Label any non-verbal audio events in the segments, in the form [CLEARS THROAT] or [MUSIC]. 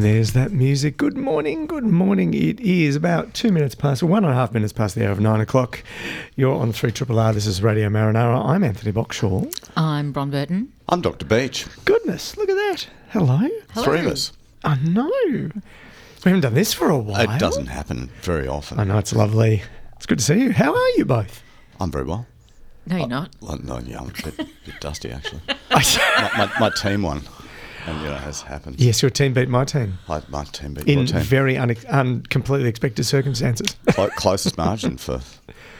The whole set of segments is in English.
And there's that music. Good morning, good morning. It is about two minutes past, one and a half minutes past the hour of nine o'clock. You're on 3 Triple R. This is Radio Marinara. I'm Anthony Boxshall. I'm Bron Burton. I'm Dr. Beach. Goodness, look at that. Hello. Three of us. I know. We haven't done this for a while. It doesn't happen very often. I know, it's lovely. It's good to see you. How are you both? I'm very well. No, you're not. Uh, well, no, yeah, I'm a bit, bit dusty actually. [LAUGHS] my, my, my team won, and you know, it has happened. yes, your team beat my team My, my team beat in your team. In very un- un- completely expected circumstances. Clo- closest margin for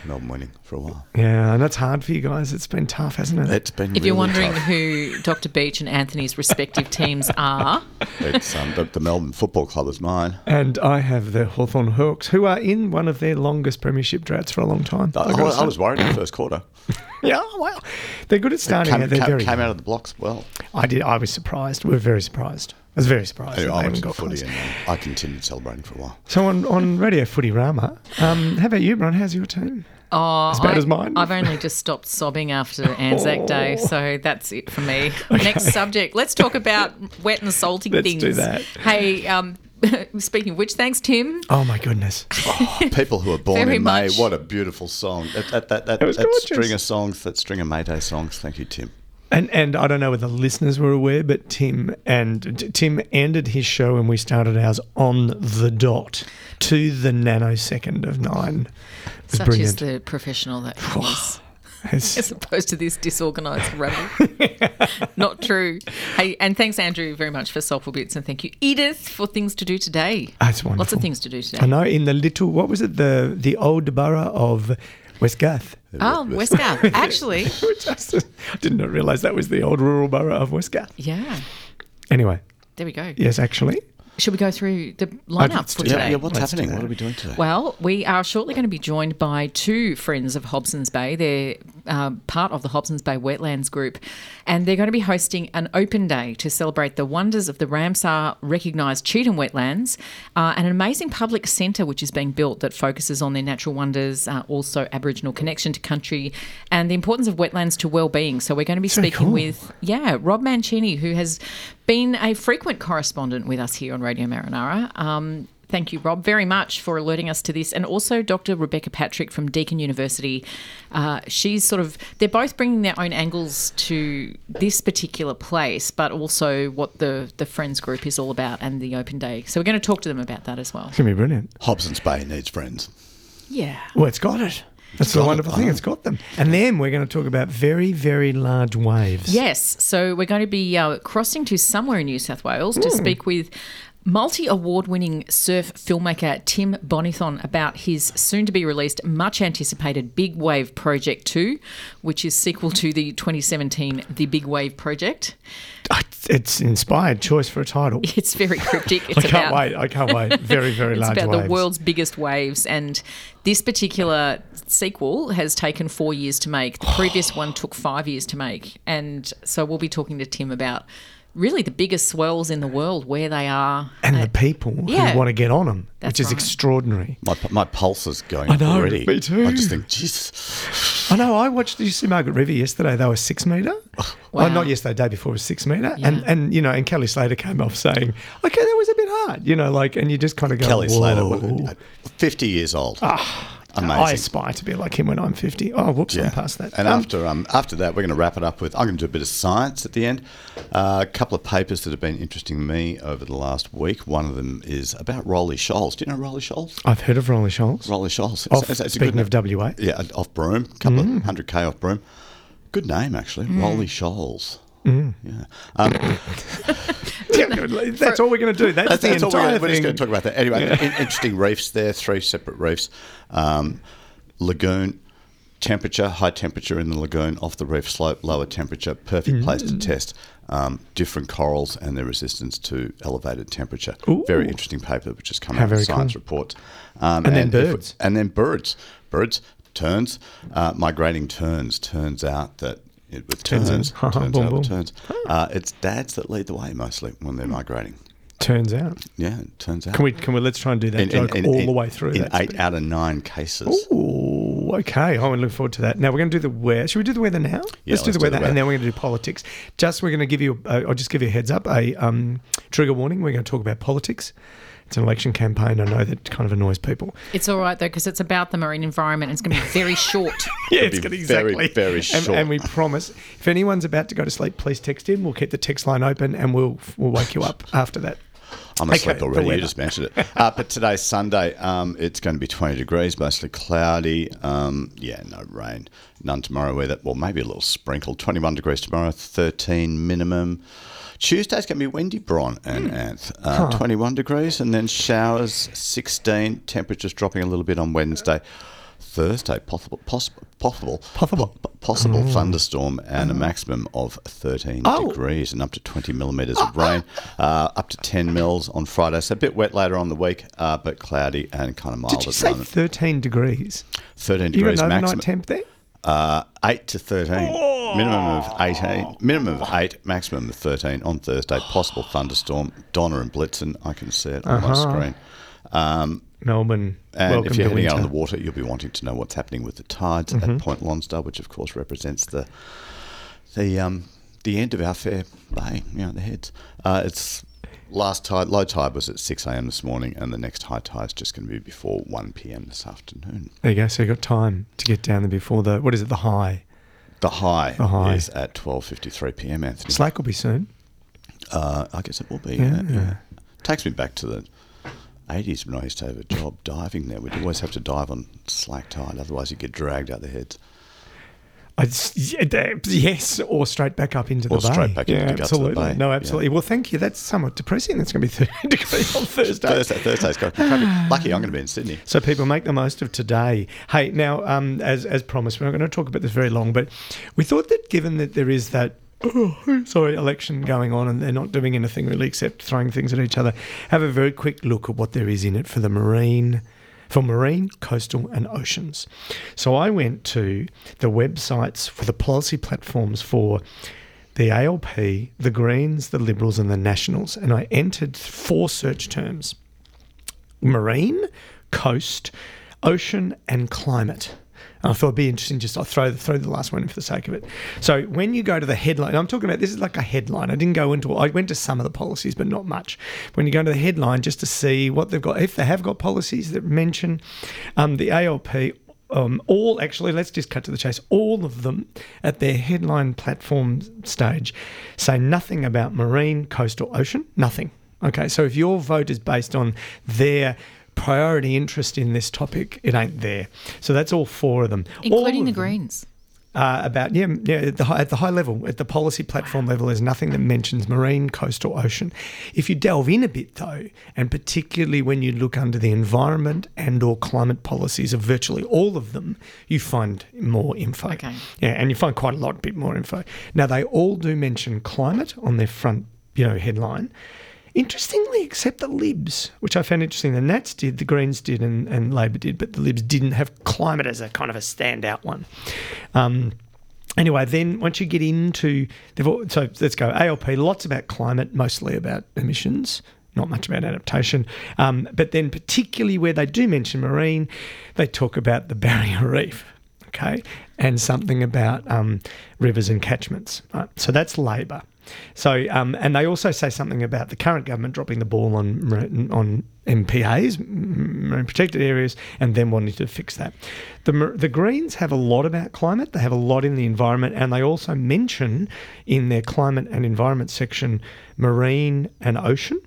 Melbourne winning for a while. yeah, and that's hard for you guys. It's been tough, hasn't it? It's been. If you're wondering tough. who Dr. Beach and Anthony's respective teams are, it's um, the, the Melbourne Football Club is mine. And I have the Hawthorn Hawks, who are in one of their longest premiership droughts for a long time. I, I've I, was worried in the first quarter. [LAUGHS] yeah, well, they're good at starting. Came, out. They're came, very. came out of the blocks well. I did. I was surprised. We're very surprised. I was very surprised. Anyway, that I they went haven't to got footy close. and um, I continued celebrating for a while. So on, on Radio Footy Rama, um, how about you, Bron? How's your team? oh, As bad I, as mine? I've only just stopped sobbing after Anzac [LAUGHS] Day, Oh. so that's it for me. [LAUGHS] Next subject. Let's talk about wet and salty Let's things. do that. Hey, um, [LAUGHS] speaking of which, thanks, Tim. Oh my goodness! People who are born Very in May, much. what a beautiful song. That, that, that, that, It that string of songs, that string of May Day songs. Thank you, Tim. And and I don't know whether listeners were aware, but Tim and Tim ended his show and we started ours on the dot to the nanosecond of nine. Was Such brilliant. is the professional that he is. [LAUGHS] As opposed to this disorganised rabble. [LAUGHS] Not true. Hey, and thanks, Andrew, very much for Soulful Bits, and thank you, Edith, for things to do today. That's wonderful. Lots of things to do today. I know in the little what was it the the old borough of Westgarth. Oh, Westgarth. [LAUGHS] Actually, [LAUGHS] Which I s- I did not realise that was the old rural borough of Westgarth. yeah. Anyway, There we go. yes, actually, Should we go through the lineup let's for do Yeah, today? yeah what's Let's happening? What are we doing today? Well, we are shortly going to be joined by two friends of Hobson's Bay. They're uh, part of the Hobson's Bay Wetlands Group, and they're going to be hosting an open day to celebrate the wonders of the Ramsar recognised Cheetham wetlands uh, and an amazing public centre which is being built that focuses on their natural wonders, uh, also Aboriginal connection to country, and the importance of wetlands to well-being. So we're going to be Very speaking cool. with yeah Rob Mancini, who has been a frequent correspondent with us here on Radio Marinara. Um, Thank you, Rob, very much for alerting us to this. And also Dr. Rebecca Patrick from Deakin University. Uh, she's sort of, they're both bringing their own angles to this particular place, but also what the, the Friends group is all about and the open day. So we're going to talk to them about that as well. it's gonna be brilliant. Hobson's Bay needs friends. Yeah. Well, it's got it. That's the wonderful thing. It's got them. And then we're going to talk about very, very large waves. Yes. So we're going to be uh, crossing to somewhere in New South Wales to speak with multi award winning surf filmmaker Tim Bonython about his soon to be released, much anticipated Big Wave Project 2, which is sequel to the 2017 The Big Wave Project. It's inspired choice for a title. [LAUGHS] It's very cryptic. It's [LAUGHS] I can't about wait. I can't wait. Very, very [LAUGHS] It's large about waves. the world's biggest waves, and this particular sequel has taken four years to make. The previous [GASPS] one took five years to make, and so we'll be talking to Tim about really the biggest swells in the world, where they are, and Uh, the people yeah. who want to get on them, That's which is right. extraordinary. My, my pulse is going I know, already. me too. I just think, Jesus. I know. I watched. Did you see Margaret River yesterday? They were six metre. Wow. Oh, not yesterday. Day before was six metre. Yeah. And and you know, and Kelly Slater came off saying, "Okay, that was a bit hard." You know, like, and you just kind of go, Kelly Slater, 50 years old. I Amazing. aspire to be like him when I'm fifty. Oh, whoops, I'm past that. And Um, after um, after that, we're going to wrap it up with I'm going to do a bit of science at the end. Uh, a couple of papers that have been interesting me over the last week. One of them is about Rowley Shoals. Do you know Rowley Shoals? I've heard of Rowley Shoals. Rowley Shoals. Off, It's- it's a speaking good of. WA, Yeah, off Broome, a couple Mm. of hundred k off Broome. Good name actually, Rowley Shoals. Mm. Yeah, um, [LAUGHS] that's all we're going to do. That's, that's, the that's all we're, entire we're just going to talk about that. Anyway, in- interesting reefs there, three separate reefs. Um, lagoon, temperature, high temperature in the lagoon, off the reef slope, lower temperature, perfect place Mm. to test um, different corals and their resistance to elevated temperature. Ooh. Very interesting paper which has come How out very in Science cool. Reports. Um, And then if we- birds. and then birds. Birds. terns, uh, migrating terns. Turns out that it, with Turns turns [LAUGHS] Boom, out boom. terns, uh, it's dads that lead the way mostly when they're migrating. Turns out. Yeah, it turns out. Can we? Can we? Let's try and do that joke all the way through. In That's eight out of nine cases. Ooh, okay. I'm looking forward to that. Now we're going to do the weather. Should we do the weather now? Yeah, let's do let's the do weather, the weather. and then we're going to do politics. Just we're going to give you. Uh, I'll just give you a heads up. A um, trigger warning. We're going to talk about politics. It's an election campaign. I know that kind of annoys people. It's all right though because it's about the marine environment. It's going to be very short. Yeah, it's gonna be very, [LAUGHS] very And- short. And, we promise, if anyone's about to go to sleep, please text in. We'll keep the text line open, and we'll we'll wake you up [LAUGHS] after that. I'm asleep the already. You just mentioned it. Uh, but today's Sunday. Um, it's going to be 20 degrees, mostly cloudy. Um, yeah, no rain. None tomorrow. Weather. Well, maybe a little sprinkle. 21 degrees tomorrow. 13 minimum. Tuesday's going to be windy, Bron and Anth. Uh, 21 degrees, and then showers. 16. Temperatures dropping a little bit on Wednesday. Thursday, possible, possible, possible, Possible. po- possible thunderstorm and a maximum of 13 Oh. degrees and up to 20 millimetres of rain, uh, up to 10 mils on Friday. So a bit wet later on the week, uh, but cloudy and kind of mild Did you say moment. 13 degrees? 13 degrees maximum. temp there? Uh, 8 to 13. Minimum of 18. Minimum of 8, maximum of 13 on Thursday. Possible thunderstorm. Donner and Blitzen, I can see it on my Uh-huh. screen. Um, Melbourne. and welcome if you're to heading winter. out on the water, you'll be wanting to know what's happening with the tides Mm-hmm. at Point Lonsdale, which of course represents the the um, the end of our fair bay, you know, the heads. Uh, it's last tide, low tide was at 6 a.m. this morning, and the next high tide is just going to be before 1 p.m. this afternoon. There you go. So you've got time to get down there before the what is it? The high. The high, The high. is at 12:53 p.m. Anthony, Slack will be soon. uh, I guess it will be. Yeah. Yeah, yeah. Takes me back to the 80s when I used to have a job diving there. We'd always have to dive on slack tide, otherwise you'd get dragged out the heads. Yeah, yes, or straight back up into Or the bay. straight back yeah, the guts of the absolutely. No, Yeah. absolutely. Well, thank you. That's somewhat depressing. That's going to be [LAUGHS] 30 degrees on Thursday. Thursday, Thursday's got to be. [SIGHS] Lucky I'm going to be in Sydney. So people make the most of today. Hey, now, um, as as promised, we're not going to talk about this very long, but we thought that given that there is that. Oh, [GASPS] sorry, election going on, and they're not doing anything really except throwing things at each other. Have a very quick look at what there is in it for the marine, for marine, coastal, and oceans. So I went to the websites for the policy platforms for the ALP, the Greens, the Liberals, and the Nationals, and I entered four search terms marine, coast, ocean, and climate. I thought it'd be interesting. Just I'll throw throw the last one in for the sake of it. So when you go to the headline, I'm talking about this is like a headline. I didn't go into. I went to some of the policies, but not much. When you go to the headline, just to see what they've got, if they have got policies that mention um, the ALP. Um, all actually, let's just cut to the chase. All of them at their headline platform stage say nothing about marine, coastal, ocean. Nothing. Okay, so if your vote is based on their priority interest in this topic, it ain't there. So that's all four of them, including of the them, Greens. Uh, about yeah, yeah. At the, high, at the high level, at the policy platform level, there's nothing that mentions marine, coastal, ocean. If you delve in a bit though, and particularly when you look under the environment and/or climate policies of virtually all of them, you find more info. Okay. Yeah, and you find quite a lot bit more info. Now they all do mention climate on their front, you know, headline. Interestingly, except the Libs, which I found interesting. The Nats did, the Greens did, and, and Labor did, but the Libs didn't have climate as a kind of a standout one. Um, anyway, then once you get into they've so let's go ALP. Lots about climate, mostly about emissions. Not much about adaptation, um, but then particularly where they do mention marine, they talk about the barrier [LAUGHS] reef, okay, and something about um, rivers and catchments. Right? So that's Labor. So, um, and they also say something about the current government dropping the ball on on MPAs, marine protected areas, and then wanting to fix that. The the Greens have a lot about climate. They have a lot in the environment, and they also mention in their climate and environment section marine and ocean.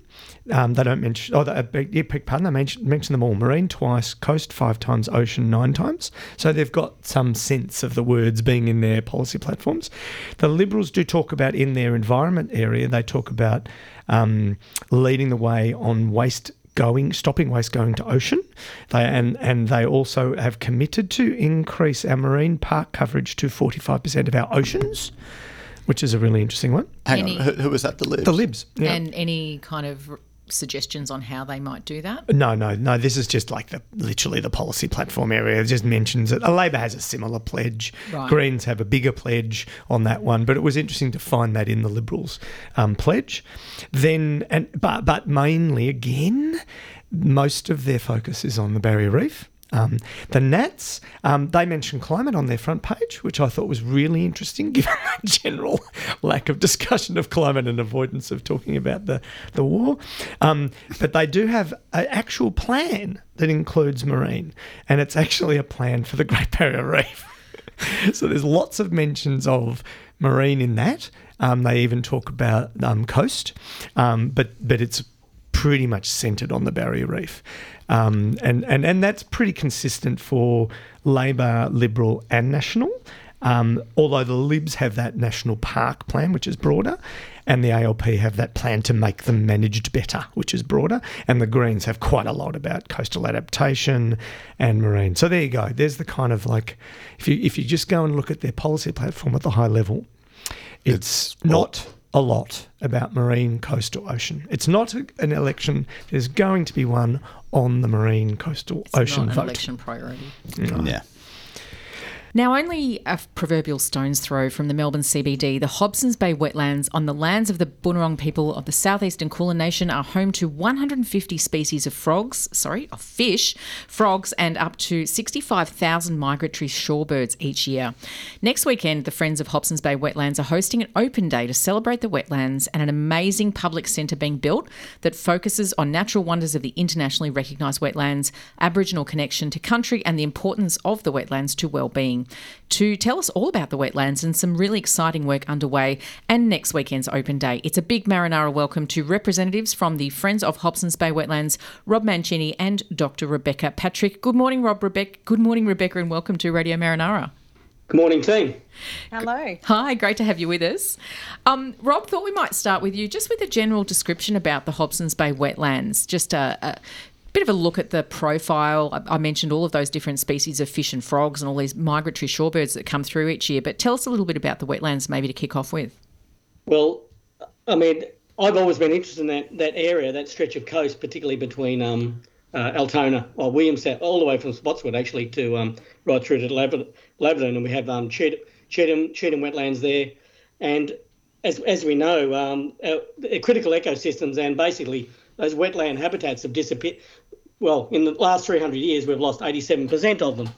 Um, they don't mention. Oh, they, yeah, pardon. They mention, mention them all: marine twice, coast five times, ocean nine times. So they've got some sense of the words being in their policy platforms. The Liberals do talk about in their environment area. They talk about um, leading the way on waste going, stopping waste going to ocean. They and and they also have committed to increase our marine park coverage to forty five percent of our oceans, which is a really interesting one. Hang Any- on, who, who was that? The Libs? The Libs, yeah. And any kind of suggestions on how they might do that? No, no, no. This is just like the literally the policy platform area. It just mentions it. Labor has a similar pledge. Right. Greens have a bigger pledge on that one. But it was interesting to find that in the Liberals' um, pledge. Then, and but but mainly again, most of their focus is on the Barrier Reef. Um, the Nats, um, they mentioned climate on their front page, which I thought was really interesting, [LAUGHS] given the general lack of discussion of climate and avoidance of talking about the, the war. Um, but they do have an actual plan that includes marine, and it's actually a plan for the Great Barrier Reef. [LAUGHS] so there's lots of mentions of marine in that. Um, they even talk about um, coast, um, but but it's pretty much centred on the Barrier Reef. Um, and, and, and that's pretty consistent for Labor, Liberal, and National. Um, although the Libs have that national park plan, which is broader, and the ALP have that plan to make them managed better, which is broader, and the Greens have quite a lot about coastal adaptation and marine. So there you go. There's the kind of like, if you if you just go and look at their policy platform at the high level, it's, It's not a lot about marine, coastal, ocean. It's not a, an election. There's going to be one on the marine, coastal, It's ocean not an vote. election priority. Yeah. Now, only a proverbial stone's throw from the Melbourne CBD, the Hobsons Bay wetlands on the lands of the Bunurong people of the southeastern Kulin Nation are home to 150 species of frogs, sorry, of fish, frogs, and up to 65,000 migratory shorebirds each year. Next weekend, the Friends of Hobsons Bay Wetlands are hosting an open day to celebrate the wetlands and an amazing public centre being built that focuses on natural wonders of the internationally recognised wetlands, Aboriginal connection to country, and the importance of the wetlands to well-being. To tell us all about the wetlands and some really exciting work underway and next weekend's open day, it's a big marinara welcome to representatives from the Friends of Hobsons Bay Wetlands, Rob Mancini and Dr. Rebecca Patrick. Good morning, Rob. Rebecca. Good morning, Rebecca, and welcome to Radio Marinara. Good morning, team. Hello. Hi, great to have you with us. Um, Rob, thought we might start with you just with a general description about the Hobsons Bay wetlands. Just a, a bit of a look at the profile. I, mentioned all of those different species of fish and frogs and all these migratory shorebirds that come through each year, but tell us a little bit about the wetlands maybe to kick off with. Well, I mean, I've always been interested in that, that area, that stretch of coast, particularly between um, uh, Altona or Williamstown, all the way from Spotswood actually to um, right through to Labrador and we have um, Cheetham, Cheetham wetlands there. And as, as we know, um, uh, critical ecosystems and basically those wetland habitats have disappeared. Well, in the last 300 years, we've lost 87% of them.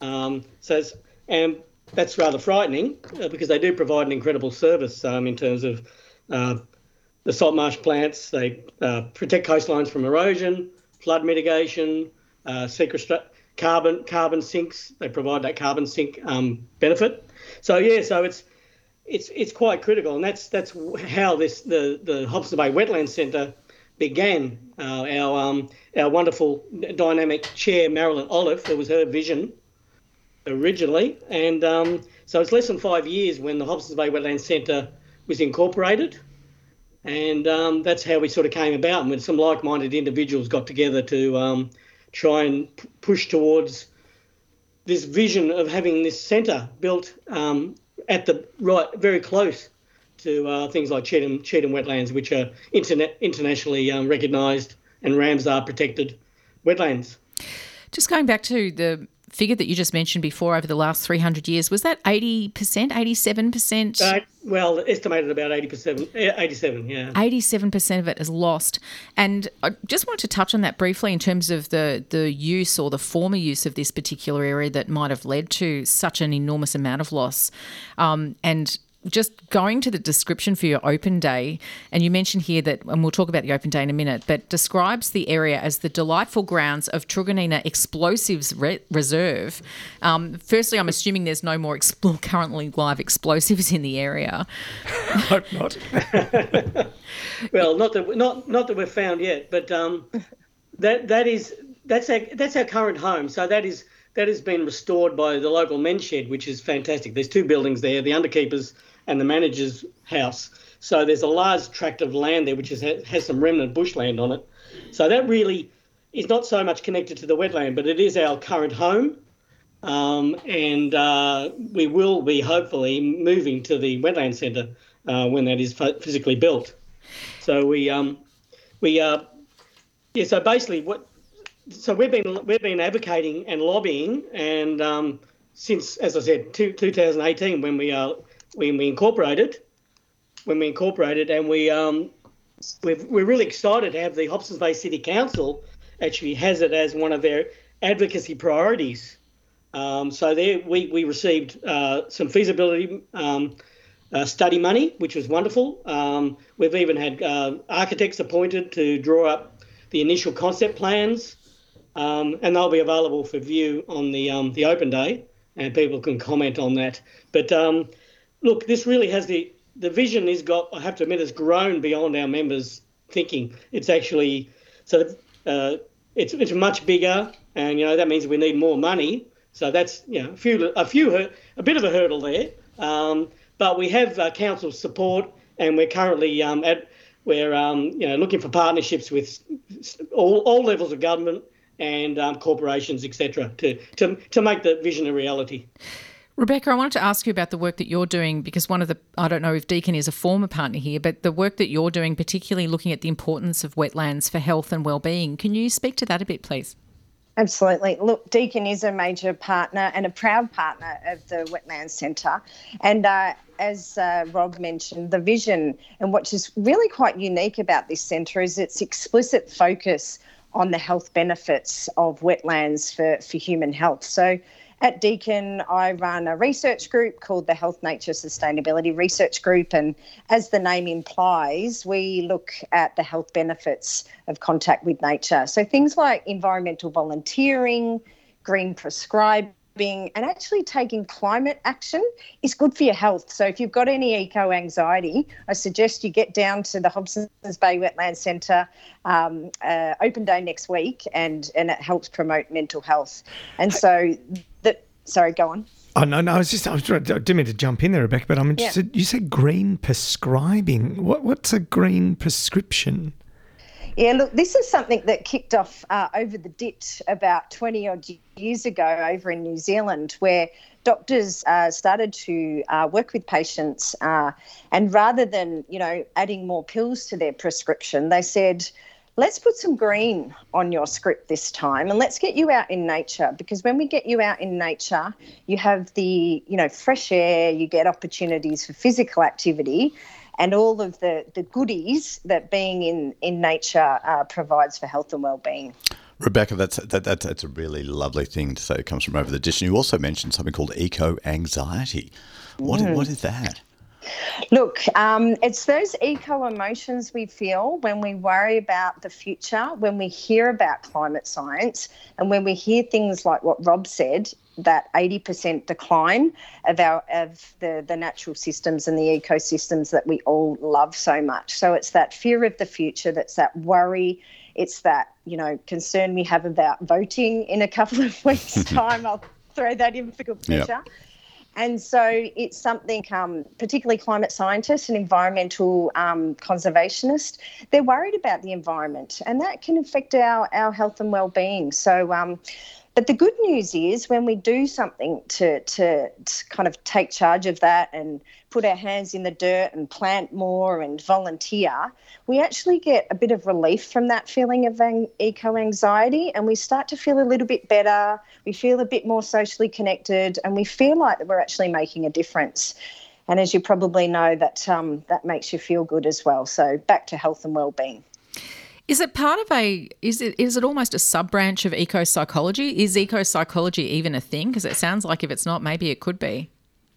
Um, so, and that's rather frightening uh, because they do provide an incredible service um, in terms of uh, the salt marsh plants. They uh, protect coastlines from erosion, flood mitigation, uh, carbon carbon sinks. They provide that carbon sink um, benefit. So yeah, so it's it's it's quite critical, and that's that's how this the the Hobson Bay Wetlands Centre began. Uh, our um, our wonderful dynamic chair Marilyn Olive, it was her vision originally, and um, so it's less than five years when the Hobsons Bay Wetland Centre was incorporated, and um, that's how we sort of came about. And when some like-minded individuals got together to um, try and p- push towards this vision of having this centre built um, at the right, very close to uh, things like Cheetham, Cheetham wetlands, which are internationally um, recognised and Ramsar protected wetlands. Just going back to the figure that you just mentioned before over the last 300 years, was that 80%, 87%? Uh, well, estimated about 80%, eh, 87, yeah. 87% of it is lost. And I just wanted to touch on that briefly in terms of the, the use or the former use of this particular area that might have led to such an enormous amount of loss. Um, and just going to the description for your open day, and you mentioned here that, and we'll talk about the open day in a minute, but describes the area as the delightful grounds of Truganina Explosives Re- Reserve. Um, firstly, I'm assuming there's no more expl- currently live explosives in the area. [LAUGHS] I hope not. [LAUGHS] Well, not that not not that we've found yet, but um, that that is that's our that's our current home. So that is that has been restored by the local men's shed, which is fantastic. There's two buildings there, the underkeepers and the manager's house. So there's a large tract of land there which is, has some remnant bushland on it. So that really is not so much connected to the wetland, but it is our current home. Um, and uh, we will be hopefully moving to the wetland centre uh, when that is physically built. So we um, we uh, yeah. So basically, what so we've been we've been advocating and lobbying, and um, since as I said, two, 2018 when we when we incorporated, when we incorporated, and we um, we're, we're really excited to have the Hobsons Bay City Council actually has it as one of their advocacy priorities. Um, so there we, we received uh, some feasibility um, uh, study money, which was wonderful. Um, we've even had uh, architects appointed to draw up the initial concept plans, um, and they'll be available for view on the um, the open day, and people can comment on that. But um, look, this really has the the vision is got. I have to admit, has grown beyond our members' thinking. It's actually so. Uh, it's it's much bigger, and you know that means we need more money. So that's you know a few a few a bit of a hurdle there. Um, but we have uh, council support, and we're currently um, at we're um, you know looking for partnerships with all, all levels of government and um, corporations, etc., to, to to make the vision a reality. Rebecca, I wanted to ask you about the work that you're doing because one of the, I don't know if Deakin is a former partner here, but the work that you're doing, particularly looking at the importance of wetlands for health and well-being. Can you speak to that a bit, please? Absolutely. Look, Deakin is a major partner and a proud partner of the Wetlands Centre. And uh, as uh, Rob mentioned, the vision and what is really quite unique about this centre is its explicit focus on the health benefits of wetlands for, for human health. So at Deakin, I run a research group called the Health Nature Sustainability Research Group. And as the name implies, we look at the health benefits of contact with nature. So things like environmental volunteering, green prescribing, and actually taking climate action is good for your health. So if you've got any eco anxiety, I suggest you get down to the Hobsons Bay Wetland Centre um, uh, open day next week, and and it helps promote mental health. And so that Sorry, go on. Oh no, no, I was just I, was, I didn't mean to jump in there, Rebecca, but I'm interested. Yeah. You said green prescribing. What what's a green prescription? Yeah, look, this is something that kicked off uh, over the ditch about 20 odd years ago over in New Zealand, where doctors uh, started to uh, work with patients, uh, and rather than you know adding more pills to their prescription, they said let's put some green on your script this time and let's get you out in nature because when we get you out in nature you have the you know fresh air you get opportunities for physical activity and all of the the goodies that being in in nature uh, provides for health and well-being Rebecca, that's that, that, that's a really lovely thing to say. It comes from over the dish. And you also mentioned something called eco anxiety. What, mm. what is that? Look, um, it's those eco emotions we feel when we worry about the future, when we hear about climate science, and when we hear things like what Rob said that 80% decline of our of the, the natural systems and the ecosystems that we all love so much. So it's that fear of the future, that's that worry, it's that, you know, concern we have about voting in a couple of [LAUGHS] weeks' [LAUGHS] time. I'll throw that in for good measure. Yep. And so it's something, um, particularly climate scientists and environmental um, conservationists, they're worried about the environment and that can affect our, our health and well-being. So um, but the good news is when we do something to, to, to, kind of take charge of that and put our hands in the dirt and plant more and volunteer, we actually get a bit of relief from that feeling of eco anxiety and we start to feel a little bit better. We feel a bit more socially connected and we feel like that we're actually making a difference. And as you probably know, that um, that makes you feel good as well. So back to health and well-being. Is it part of a is it is it almost a sub branch of eco psychology? Is eco psychology even a thing? Because it sounds like if it's not, maybe it could be.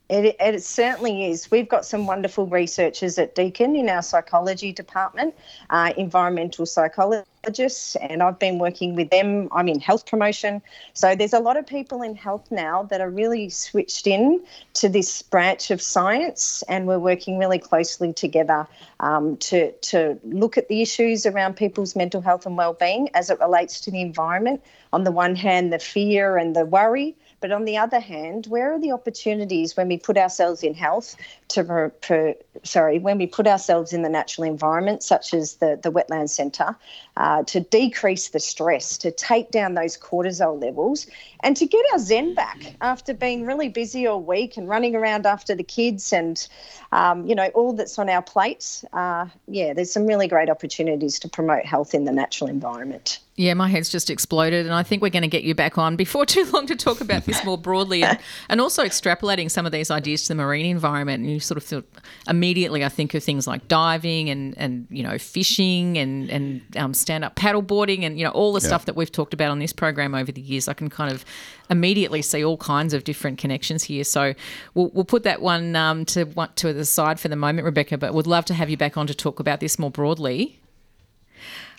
It, it, certainly is. We've got some wonderful researchers at Deakin in our psychology department, uh, environmental psychologists, and I've been working with them. I'm in health promotion. So there's a lot of people in health now that are really switched in to this branch of science, and we're working really closely together um, to, to look at the issues around people's mental health and well-being as it relates to the environment. On the one hand, the fear and the worry But on the other hand, where are the opportunities when we put ourselves in health to, per, per, sorry, when we put ourselves in the natural environment, such as the, the wetland centre, uh, to decrease the stress, to take down those cortisol levels, and to get our zen back after being really busy all week and running around after the kids and, um, you know, all that's on our plates. Uh, yeah, there's some really great opportunities to promote health in the natural environment. Yeah, my head's just exploded, and I think we're going to get you back on before too long to talk about this more broadly, and, [LAUGHS] and also extrapolating some of these ideas to the marine environment. And you sort of feel immediately, I think of things like diving and and you know fishing and and um, stand up paddleboarding and you know all the yeah. stuff that we've talked about on this program over the years. I can kind of immediately see all kinds of different connections here. So we'll, we'll put that one um, to to the side for the moment, Rebecca. But we'd love to have you back on to talk about this more broadly.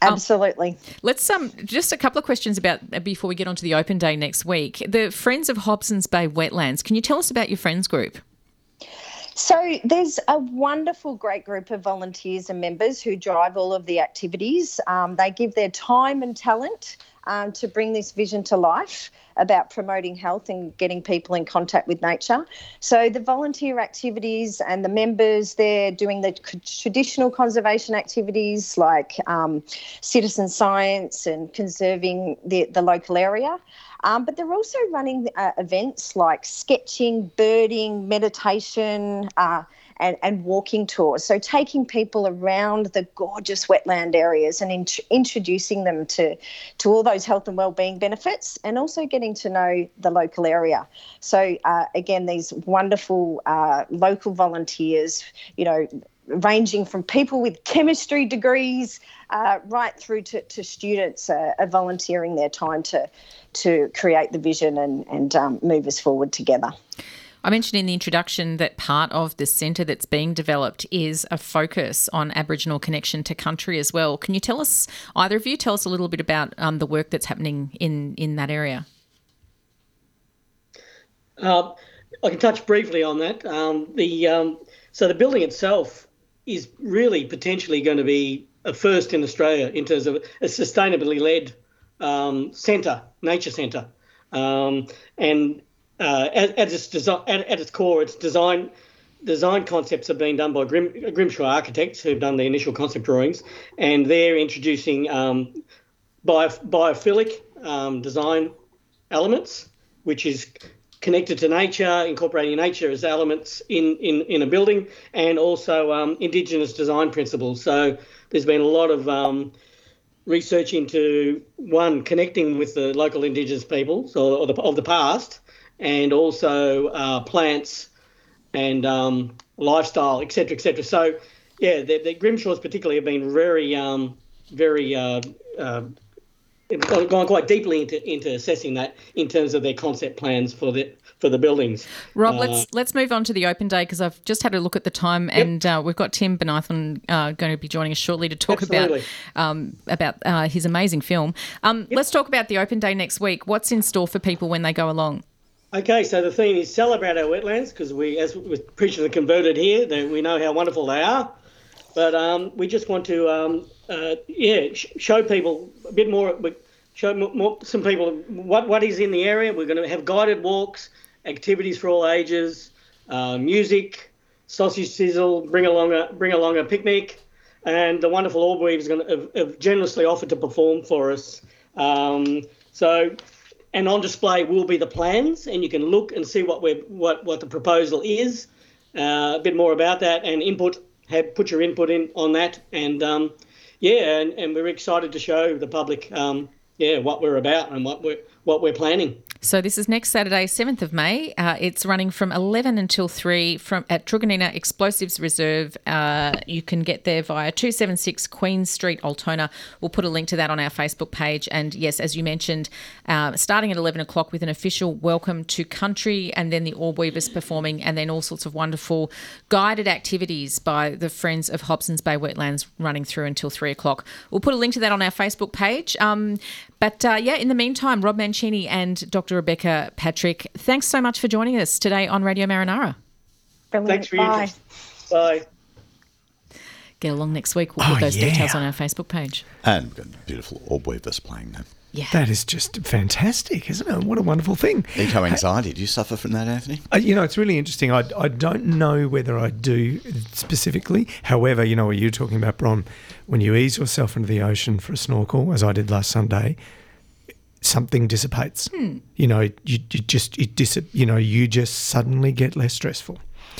Um, Absolutely. Um, let's um just a couple of questions about uh, before we get on to the open day next week. The Friends of Hobsons Bay Wetlands. Can you tell us about your friends group? So there's a wonderful, great group of volunteers and members who drive all of the activities. Um, they give their time and talent um, to bring this vision to life about promoting health and getting people in contact with nature. So the volunteer activities and the members, they're doing the traditional conservation activities like um, citizen science and conserving the, the local area. Um, but they're also running uh, events like sketching, birding, meditation, uh, and, and walking tours. So taking people around the gorgeous wetland areas and int- introducing them to, to all those health and wellbeing benefits and also getting to know the local area. So uh, again, these wonderful uh, local volunteers, you know, ranging from people with chemistry degrees uh, right through to, to students uh, are volunteering their time to to create the vision and, and um, move us forward together. I mentioned in the introduction that part of the centre that's being developed is a focus on Aboriginal connection to country as well. Can you tell us, either of you, tell us a little bit about um, the work that's happening in, in that area? Uh, I can touch briefly on that. Um, the um, so the building itself is really potentially going to be a first in Australia in terms of a sustainably led um, centre, nature centre, um, and uh, at, at, its design, at, at, its core, its design design concepts have been done by Grim, Grimshaw Architects, who've done the initial concept drawings, and they're introducing um, bio, biophilic um, design elements, which is connected to nature, incorporating nature as elements in, in, in a building, and also um, indigenous design principles. So there's been a lot of um, research into one connecting with the local indigenous peoples or, or the, of the past, and also uh, plants and um, lifestyle, etc., etc. So, yeah, the, the Grimshaws particularly have been very, um, very uh, uh, gone quite deeply into into assessing that in terms of their concept plans for the for the buildings. Rob, uh, let's let's move on to the open day because I've just had a look at the time, yep. and uh, we've got Tim Bonython uh, going to be joining us shortly to talk Absolutely. about um, about uh, his amazing film. Um, yep. Let's talk about the open day next week. What's in store for people when they go along? Okay, so the theme is celebrate our wetlands because we, as we're preaching the converted here, that we know how wonderful they are. But um, we just want to, um, uh, yeah, sh- show people a bit more, show more, some people what, what is in the area. We're going to have guided walks, activities for all ages, uh, music, sausage sizzle, bring along a bring along a picnic, and the wonderful Orb Weave is going to have, have generously offered to perform for us. Um, so and on display will be the plans, and you can look and see what we're what what the proposal is, uh, a bit more about that, and input. Have put your input in on that, and um, yeah, and, and we're excited to show the public, um, yeah, what we're about and what we're what we're planning. So this is next Saturday, 7th of May. Uh, it's running from 11 until 3 from at Truganina Explosives Reserve. Uh, you can get there via 276 Queen Street, Altona. We'll put a link to that on our Facebook page. And yes, as you mentioned, uh, starting at 11 o'clock with an official welcome to country and then the Orb Weavers performing and then all sorts of wonderful guided activities by the Friends of Hobsons Bay Wetlands running through until 3 o'clock. We'll put a link to that on our Facebook page. Um, but uh, yeah, in the meantime, Rob Mancini and Dr. Rebecca Patrick, thanks so much for joining us today on Radio Marinara. Brilliant. Thanks for your Bye. interest. Bye. Get along next week. We'll put oh, those yeah. details on our Facebook page. And a beautiful orb weavers playing them. Yeah. That is just fantastic, isn't it? What a wonderful thing. Eco anxiety. Do you suffer from that, Anthony? Uh, you know, it's really interesting. I, I don't know whether I do specifically. However, you know what you're talking about, Bron, when you ease yourself into the ocean for a snorkel, as I did last Sunday, something dissipates. Hmm. You know, you, you just it dis, you know, you just suddenly get less stressful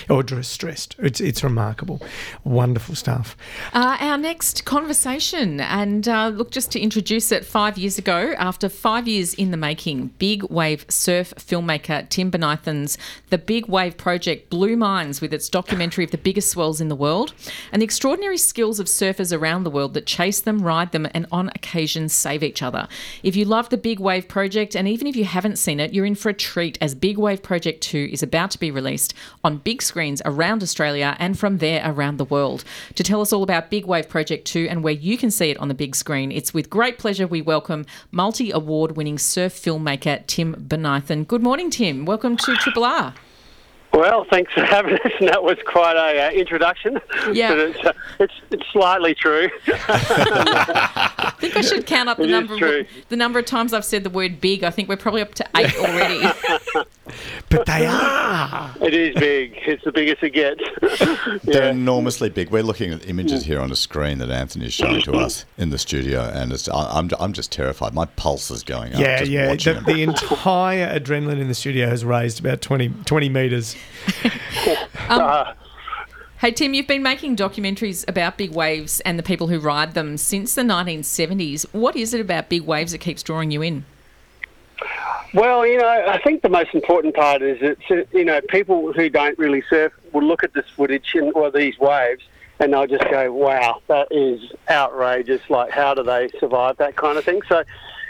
or distressed. It's it's remarkable, wonderful stuff. Uh, our next conversation, and uh, look, just to introduce it, five years ago, after five years in the making, big wave surf filmmaker Tim Bonython's The Big Wave Project blew minds with its documentary of the biggest swells in the world and the extraordinary skills of surfers around the world that chase them, ride them, and on occasion save each other. If you love the Big Wave Project, and even if you haven't seen it, you're in for a treat as Big Wave Project 2 is about to be released on big screens around Australia and from there around the world. To tell us all about Big Wave Project 2 and where you can see it on the big screen, it's with great pleasure we welcome multi award winning surf filmmaker Tim Bonython. Good morning, Tim. Welcome to Triple R. Well, thanks for having us. And [LAUGHS] that was quite a uh, introduction. Yeah. But it's, uh, it's it's slightly true. [LAUGHS] I think I should count up the It is number of, the number of times I've said the word big. I think we're probably up to eight already. [LAUGHS] But they are. it is big. It's the biggest it gets. They're enormously big. We're looking at images here on a screen that Anthony is showing to us in the studio, and it's, I- I'm, I'm just terrified. My pulse is going up. Yeah, just yeah. watching The, him. the entire adrenaline in the studio has raised about 20, 20 metres. Uh, [LAUGHS] Hey, Tim, you've been making documentaries about big waves and the people who ride them since the 1970s. What is it about big waves that keeps drawing you in? well, you know, I think the most important part is that you know people who don't really surf will look at this footage and or these waves. And they'll just go, "Wow, that is outrageous! Like, how do they survive that kind of thing?" So,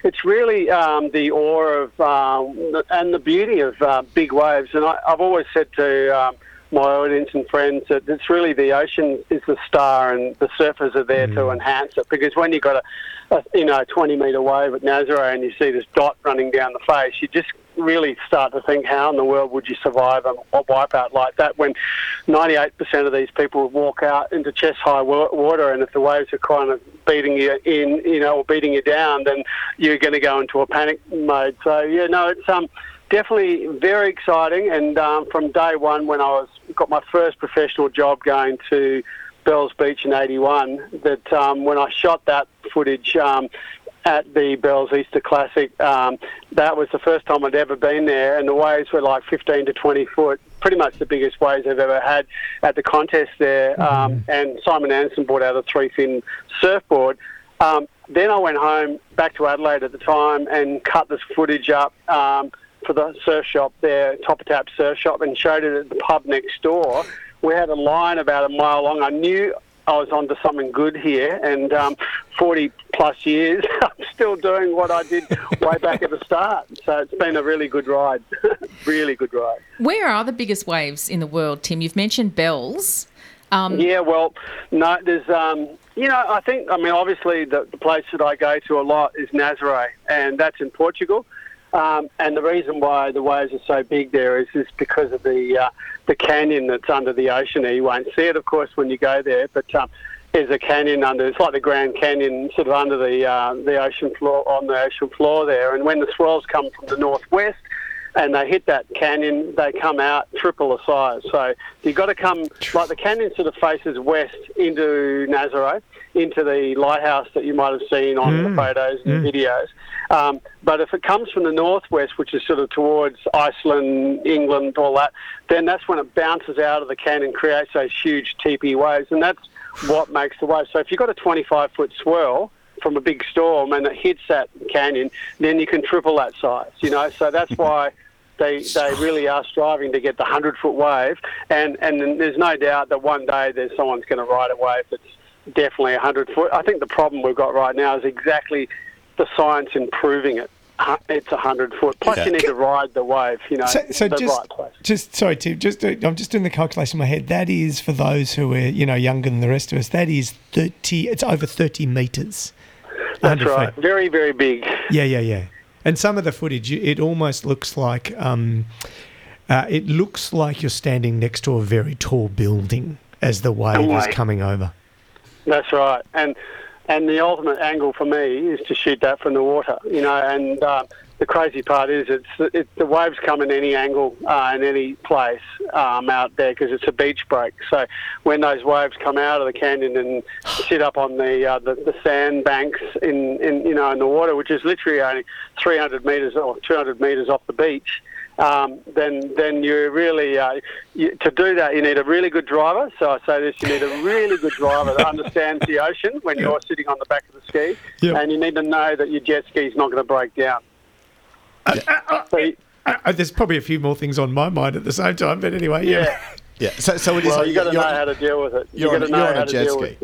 it's really um, the awe of um, and the beauty of uh, big waves. And I, I've always said to um, my audience and friends that it's really the ocean is the star, and the surfers are there to enhance it. Because when you've got a, a you know 20 metre wave at Nazare and you see this dot running down the face, you just really start to think, how in the world would you survive a, a wipeout like that when 98% of these people would walk out into chest high wa- water, and if the waves are kind of beating you in, you know, or beating you down, then you're going to go into a panic mode. So yeah, no, it's um definitely very exciting. And um, from day one, when I was got my first professional job going to Bells Beach in '81, that um, when I shot that footage. Um, at the Bells Easter Classic. Um, that was the first time I'd ever been there, and the waves were like 15 to 20 foot, pretty much the biggest waves I've ever had at the contest there. Um, and Simon Anderson brought out a three fin surfboard. Um, then I went home back to Adelaide at the time and cut this footage up um, for the surf shop there, Top of Tap Surf Shop, and showed it at the pub next door. We had a line about a mile long. I knew I was onto something good here, and um, 40 plus years, [LAUGHS] I'm still doing what I did way back at the start. So it's been a really good ride, [LAUGHS] really good ride. Where are the biggest waves in the world, Tim? You've mentioned Bells. Um, Yeah, well, no, there's, um, you know, I think, I mean, obviously the, the place that I go to a lot is Nazaré, and that's in Portugal. Um, and the reason why the waves are so big there is just because of the uh, the canyon that's under the ocean. There, you won't see it, of course, when you go there, but um, there's a canyon under. It's like the Grand Canyon, sort of under the uh, the ocean floor on the ocean floor there. And when the swells come from the northwest, and they hit that canyon, they come out triple the size. So you've got to come, like the canyon sort of faces west into Nazaré, into the lighthouse that you might have seen on the photos and videos. Um, but if it comes from the northwest, which is sort of towards Iceland, England, all that, then that's when it bounces out of the canyon, creates those huge teepee waves, and that's what makes the wave. So if you've got a 25 foot swell, from a big storm and it hits that canyon, then you can triple that size, you know. So that's [LAUGHS] why they they really are striving to get the hundred foot wave, and and there's no doubt that one day there's someone's going to ride a wave that's definitely a hundred foot. I think the problem we've got right now is exactly the science in proving it. It's a hundred foot. Plus, Yeah. you need to ride the wave, you know, So, so the just, right place. just sorry, Tim. Just uh, I'm just doing the calculation in my head. That is for those who are you know younger than the rest of us. That is thirty. It's over thirty meters. That's right. feet. Very, very big. Yeah, yeah, yeah. And some of the footage, it almost looks like um, uh, it looks like you're standing next to a very tall building as the wave is coming over. That's right. And and the ultimate angle for me is to shoot that from the water, you know. And uh, the crazy part is it's it, the waves come in any angle uh, in any place um, out there because it's a beach break. So when those waves come out of the canyon and sit up on the uh, the, the sand banks in, in you know in the water, which is literally only 300 meters or 200 meters off the beach. Um, then then you really uh, you, to do that you need a really good driver. So I say this: you need a really good driver that understands the ocean when you're sitting on the back of the ski, Yep. and you need to know that your jet ski is not going to break down. So you- Uh, there's probably a few more things on my mind at the same time, but anyway, yeah. yeah. [LAUGHS] Yeah. So, so it is. Well, you got to know how to deal with it. You you're got on- know you're on how a jet ski.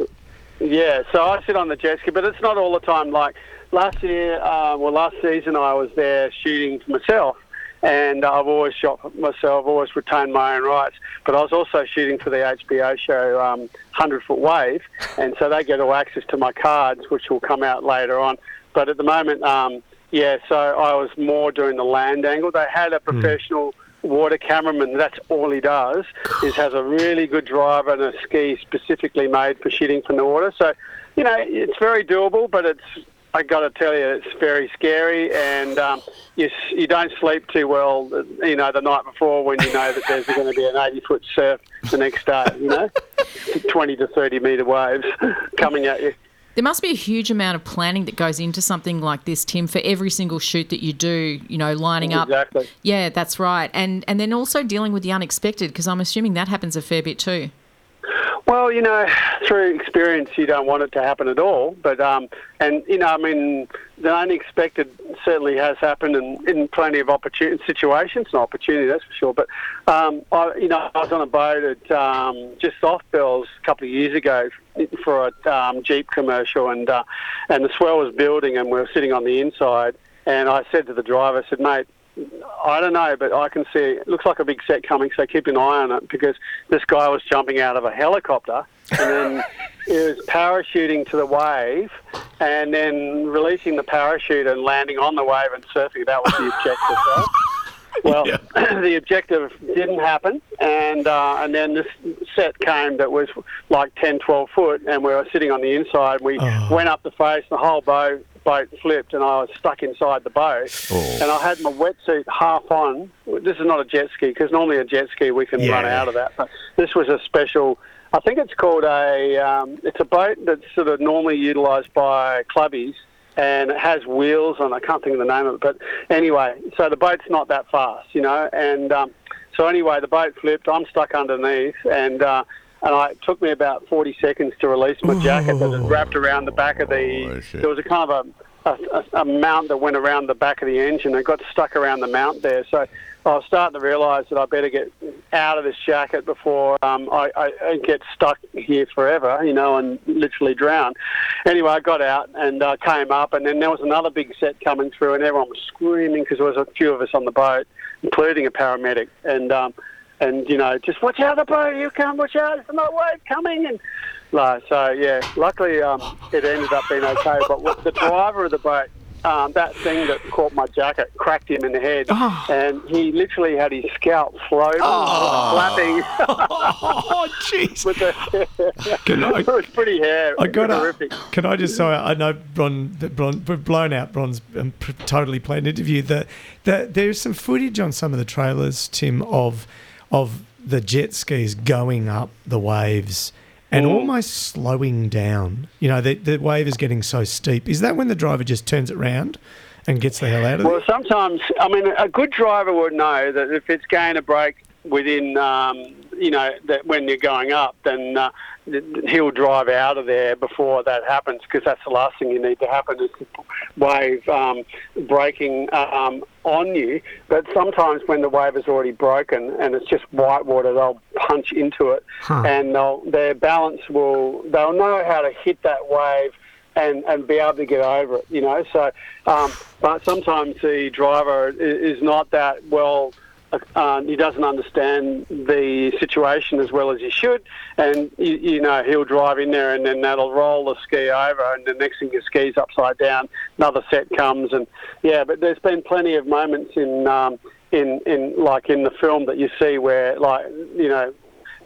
Yeah, so I sit on the jet ski, but it's not all the time. Like last year, uh, well, last season I was there shooting for myself, and I've always shot for myself, always retained my own rights. But I was also shooting for the HBO show um, Hundred Foot Wave, and so they get all access to my cards, which will come out later on. But at the moment, um, yeah, so I was more doing the land angle. They had a professional water cameraman. That's all he does is has a really good driver and a ski specifically made for shooting from the water. So, you know, it's very doable, but it's I got to tell you, it's very scary, and um, you you don't sleep too well. You know, the night before when you know that there's going to be an 80 foot surf the next day. You know, [LAUGHS] 20 to 30 meter waves [LAUGHS] coming at you. There must be a huge amount of planning that goes into something like this, Tim, for every single shoot that you do, you know, lining up. Exactly. Yeah, that's right. And and then also dealing with the unexpected because I'm assuming that happens a fair bit too. Well, you know, through experience, you don't want it to happen at all. But um, and you know, I mean, the unexpected certainly has happened in, in plenty of opportunity situations, an opportunity that's for sure. But um, I, you know, I was on a boat at um, just off Bells a couple of years ago for a um, Jeep commercial, and uh, and the swell was building, and we were sitting on the inside. And I said to the driver, I said, mate, I don't know, but I can see it looks like a big set coming, so keep an eye on it because this guy was jumping out of a helicopter and then [LAUGHS] he was parachuting to the wave and then releasing the parachute and landing on the wave and surfing. That was the objective, right? [LAUGHS] Well, [CLEARS THROAT] the objective didn't happen, and uh, and then this set came that was like 10, 12 foot, and we were sitting on the inside. We Oh. went up the face, the whole boat boat flipped, and I was stuck inside the boat. Oh. And I had my wetsuit half on. This is not a jet ski because normally a jet ski we can Yeah. run out of that, but this was a special. I think it's called a. Um, it's a boat that's sort of normally utilised by clubbies, and it has wheels on. I can't think of the name of it, but anyway, so the boat's not that fast, you know. And um, so anyway, the boat flipped. I'm stuck underneath, and uh, and I, it took me about 40 seconds to release my jacket that had wrapped around the back of the. Oh, there was a kind of a, a, a, mount that went around the back of the engine. It got stuck around the mount there, so. I was starting to realise that I better get out of this jacket before um, I, I, I get stuck here forever, you know, and literally drown. Anyway, I got out and uh, came up, and then there was another big set coming through, and everyone was screaming because there was a few of us on the boat, including a paramedic, and um, and you know, just watch out the boat, you come, watch out, there's another wave coming, and like, so yeah. Luckily, um, it ended up being okay. But with the driver of the boat, um, that thing that caught my jacket cracked him in the head, and he literally had his scalp floating, flapping. Oh, jeez. [LAUGHS] with the, Can I- [LAUGHS] it was pretty hair. I got horrific. Can I just say I know Bron, Bron, blown out Bron's um, totally planned interview. That that there's some footage on some of the trailers, Tim, of of the jet skis going up the waves and almost slowing down. You know, the the wave is getting so steep. Is that when the driver just turns it round and gets the hell out of it? Well, sometimes, I mean, a good driver would know that if it's going to break within, um, you know, that when you're going up, then uh, he'll drive out of there before that happens because that's the last thing you need to happen is the wave um, breaking um, on you. But sometimes when the wave is already broken and it's just white water, they'll punch into it and they'll, their balance will, they'll know how to hit that wave and, and be able to get over it, you know. So, um, but sometimes the driver is not that well. Uh, he doesn't understand the situation as well as he should, and you, you know he'll drive in there, and then that'll roll the ski over, and the next thing your ski's upside down. Another set comes, and yeah, but there's been plenty of moments in um, in in like in the film that you see where like you know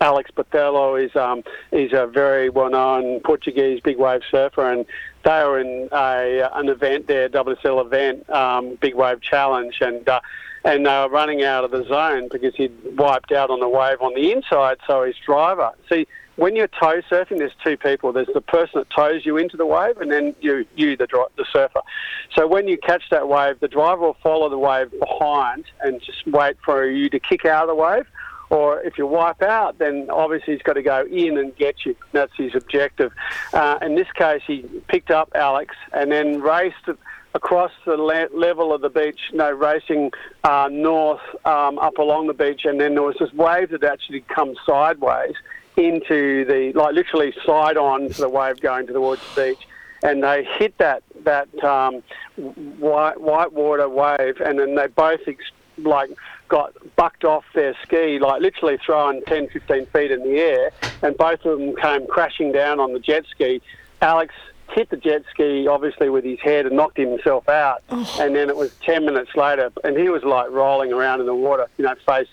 Alex Botelho is um, is a very well-known Portuguese big wave surfer, and they were in a an event there, WSL event, um, big wave challenge, and. Uh, and they were running out of the zone because he'd wiped out on the wave on the inside, so his driver. See, when you're tow surfing, there's two people. There's the person that tows you into the wave, and then you, you the, the surfer. So when you catch that wave, the driver will follow the wave behind and just wait for you to kick out of the wave. Or if you wipe out, then obviously he's got to go in and get you. That's his objective. Uh, in this case, he picked up Alex and then raced across the le- level of the beach, know, racing uh, north um, up along the beach, and then there was this wave that actually come sideways into the like literally side on to the wave going towards the beach, and they hit that that um, white white water wave, and then they both ex- like got bucked off their ski, like literally thrown 10, 15 feet in the air, and both of them came crashing down on the jet ski. Alex hit the jet ski obviously with his head and knocked himself out, oh. and then it was 10 minutes later, and he was like rolling around in the water, you know, face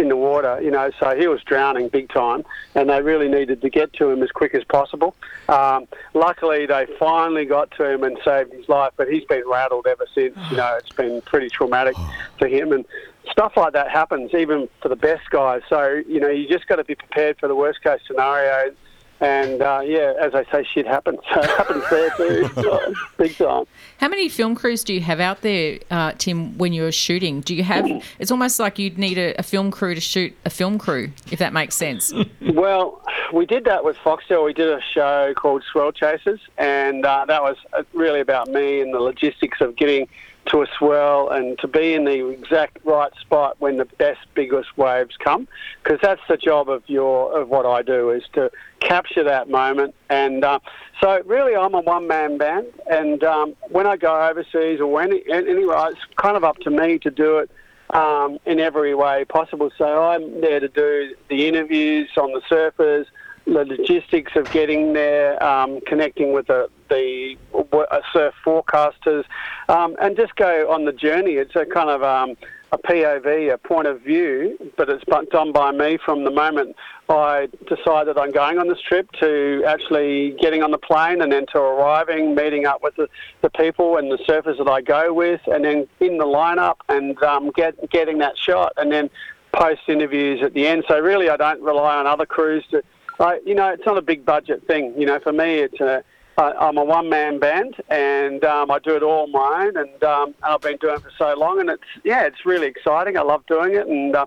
in the water, you know, so he was drowning big time, and they really needed to get to him as quick as possible. Um, luckily, they finally got to him and saved his life, but he's been rattled ever since. You know, it's been pretty traumatic for him, and stuff like that happens even for the best guys. So, you know, you just got to be prepared for the worst case scenario and uh, yeah, as I say, shit happens. [LAUGHS] So it happens there too, [LAUGHS] big time. How many film crews do you have out there, uh, Tim, when you're shooting? Do you have? [CLEARS THROAT] It's almost like you'd need a, a, film crew to shoot a film crew, if that makes sense. [LAUGHS] well, we did that with Foxtel. We did a show called Swell Chasers, and uh, that was uh, really about me and the logistics of getting to a swell and to be in the exact right spot when the best biggest waves come. Because that's the job of your of what I do is to capture that moment. And uh, so really I'm a one man band. And um, when I go overseas or when anywhere it's kind of up to me to do it um, in every way possible. So I'm there to do the interviews on the surfers the logistics of getting there, um, connecting with the, the uh, surf forecasters, um, and just go on the journey. It's a kind of um, a POV, a point of view, but it's done by me from the moment I decide that I'm going on this trip to actually getting on the plane and then to arriving, meeting up with the, the people and the surfers that I go with, and then in the lineup and um, get, getting that shot, and then post interviews at the end. So really, I don't rely on other crews to I, you know, it's not a big budget thing. You know, for me, it's a I'm a one man band and um, I do it all on my own and, um, I've been doing it for so long and it's yeah it's really exciting I love doing it and uh,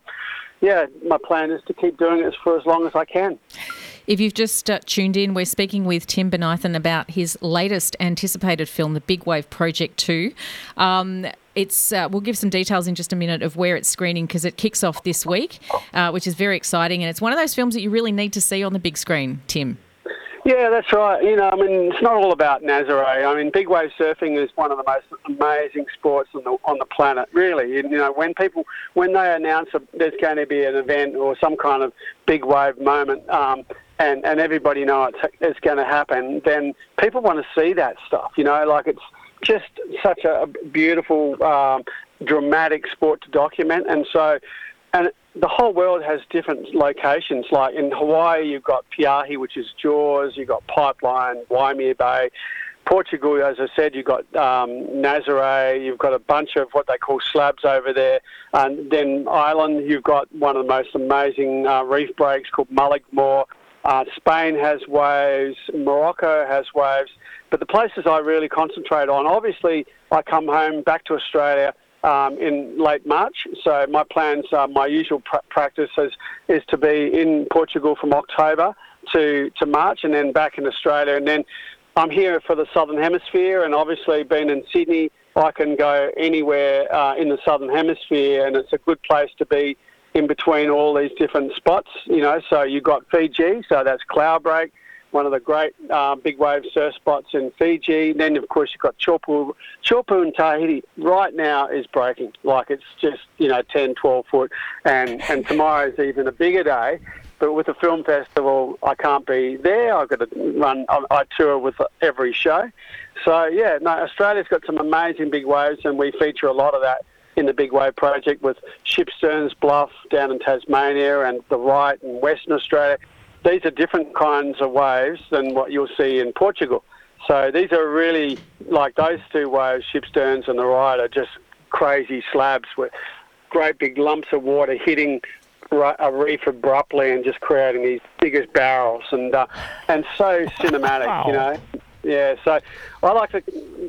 yeah my plan is to keep doing it for as long as I can. If you've just uh, tuned in, we're speaking with Tim Bonython about his latest anticipated film, The Big Wave Project 2. Um, it's uh, we'll give some details in just a minute of where it's screening because it kicks off this week, uh, which is very exciting, and it's one of those films that you really need to see on the big screen. Tim. Yeah, that's right. You know, I mean, it's not all about Nazare. I mean, big wave surfing is one of the most amazing sports on the on the planet. Really, you know, when people when they announce a, there's going to be an event or some kind of big wave moment, um, and and everybody knows it's it's going to happen, then people want to see that stuff. You know, like it's just such a beautiful, um, dramatic sport to document. And so, and the whole world has different locations. Like in Hawaii, you've got Pe'ahi, which is Jaws. You've got Pipeline, Waimea Bay. Portugal, as I said, you've got um, Nazare, you've got a bunch of what they call slabs over there. And then Ireland, you've got one of the most amazing uh, reef breaks called Mullaghmore. Uh, Spain has waves, Morocco has waves. But the places I really concentrate on, obviously, I come home back to Australia um, in late March. So my plans, uh, my usual pr- practice is, is to be in Portugal from October to, to March and then back in Australia. And then I'm here for the Southern Hemisphere and obviously being in Sydney, I can go anywhere uh, in the Southern Hemisphere and it's a good place to be in between all these different spots, you know. So you've got Fiji, so that's Cloudbreak one of the great uh, big wave surf spots in Fiji. And Then, of course, you've got Chopu. Chopu in Tahiti right now is breaking. Like it's just, you know, 10, 12 foot. And, and tomorrow's even a bigger day. But with the film festival, I can't be there. I've got to run, I, I tour with every show. So, yeah, no, Australia's got some amazing big waves, and we feature a lot of that in the Big Wave project with Shipsterns Bluff down in Tasmania and the Right in Western Australia. These are different kinds of waves than what you'll see in Portugal. So these are really like those two waves, ship Shipsterns and the Right, are just crazy slabs with great big lumps of water hitting a reef abruptly and just creating these biggest barrels and uh, and so cinematic, wow. you know. Yeah, so I like to.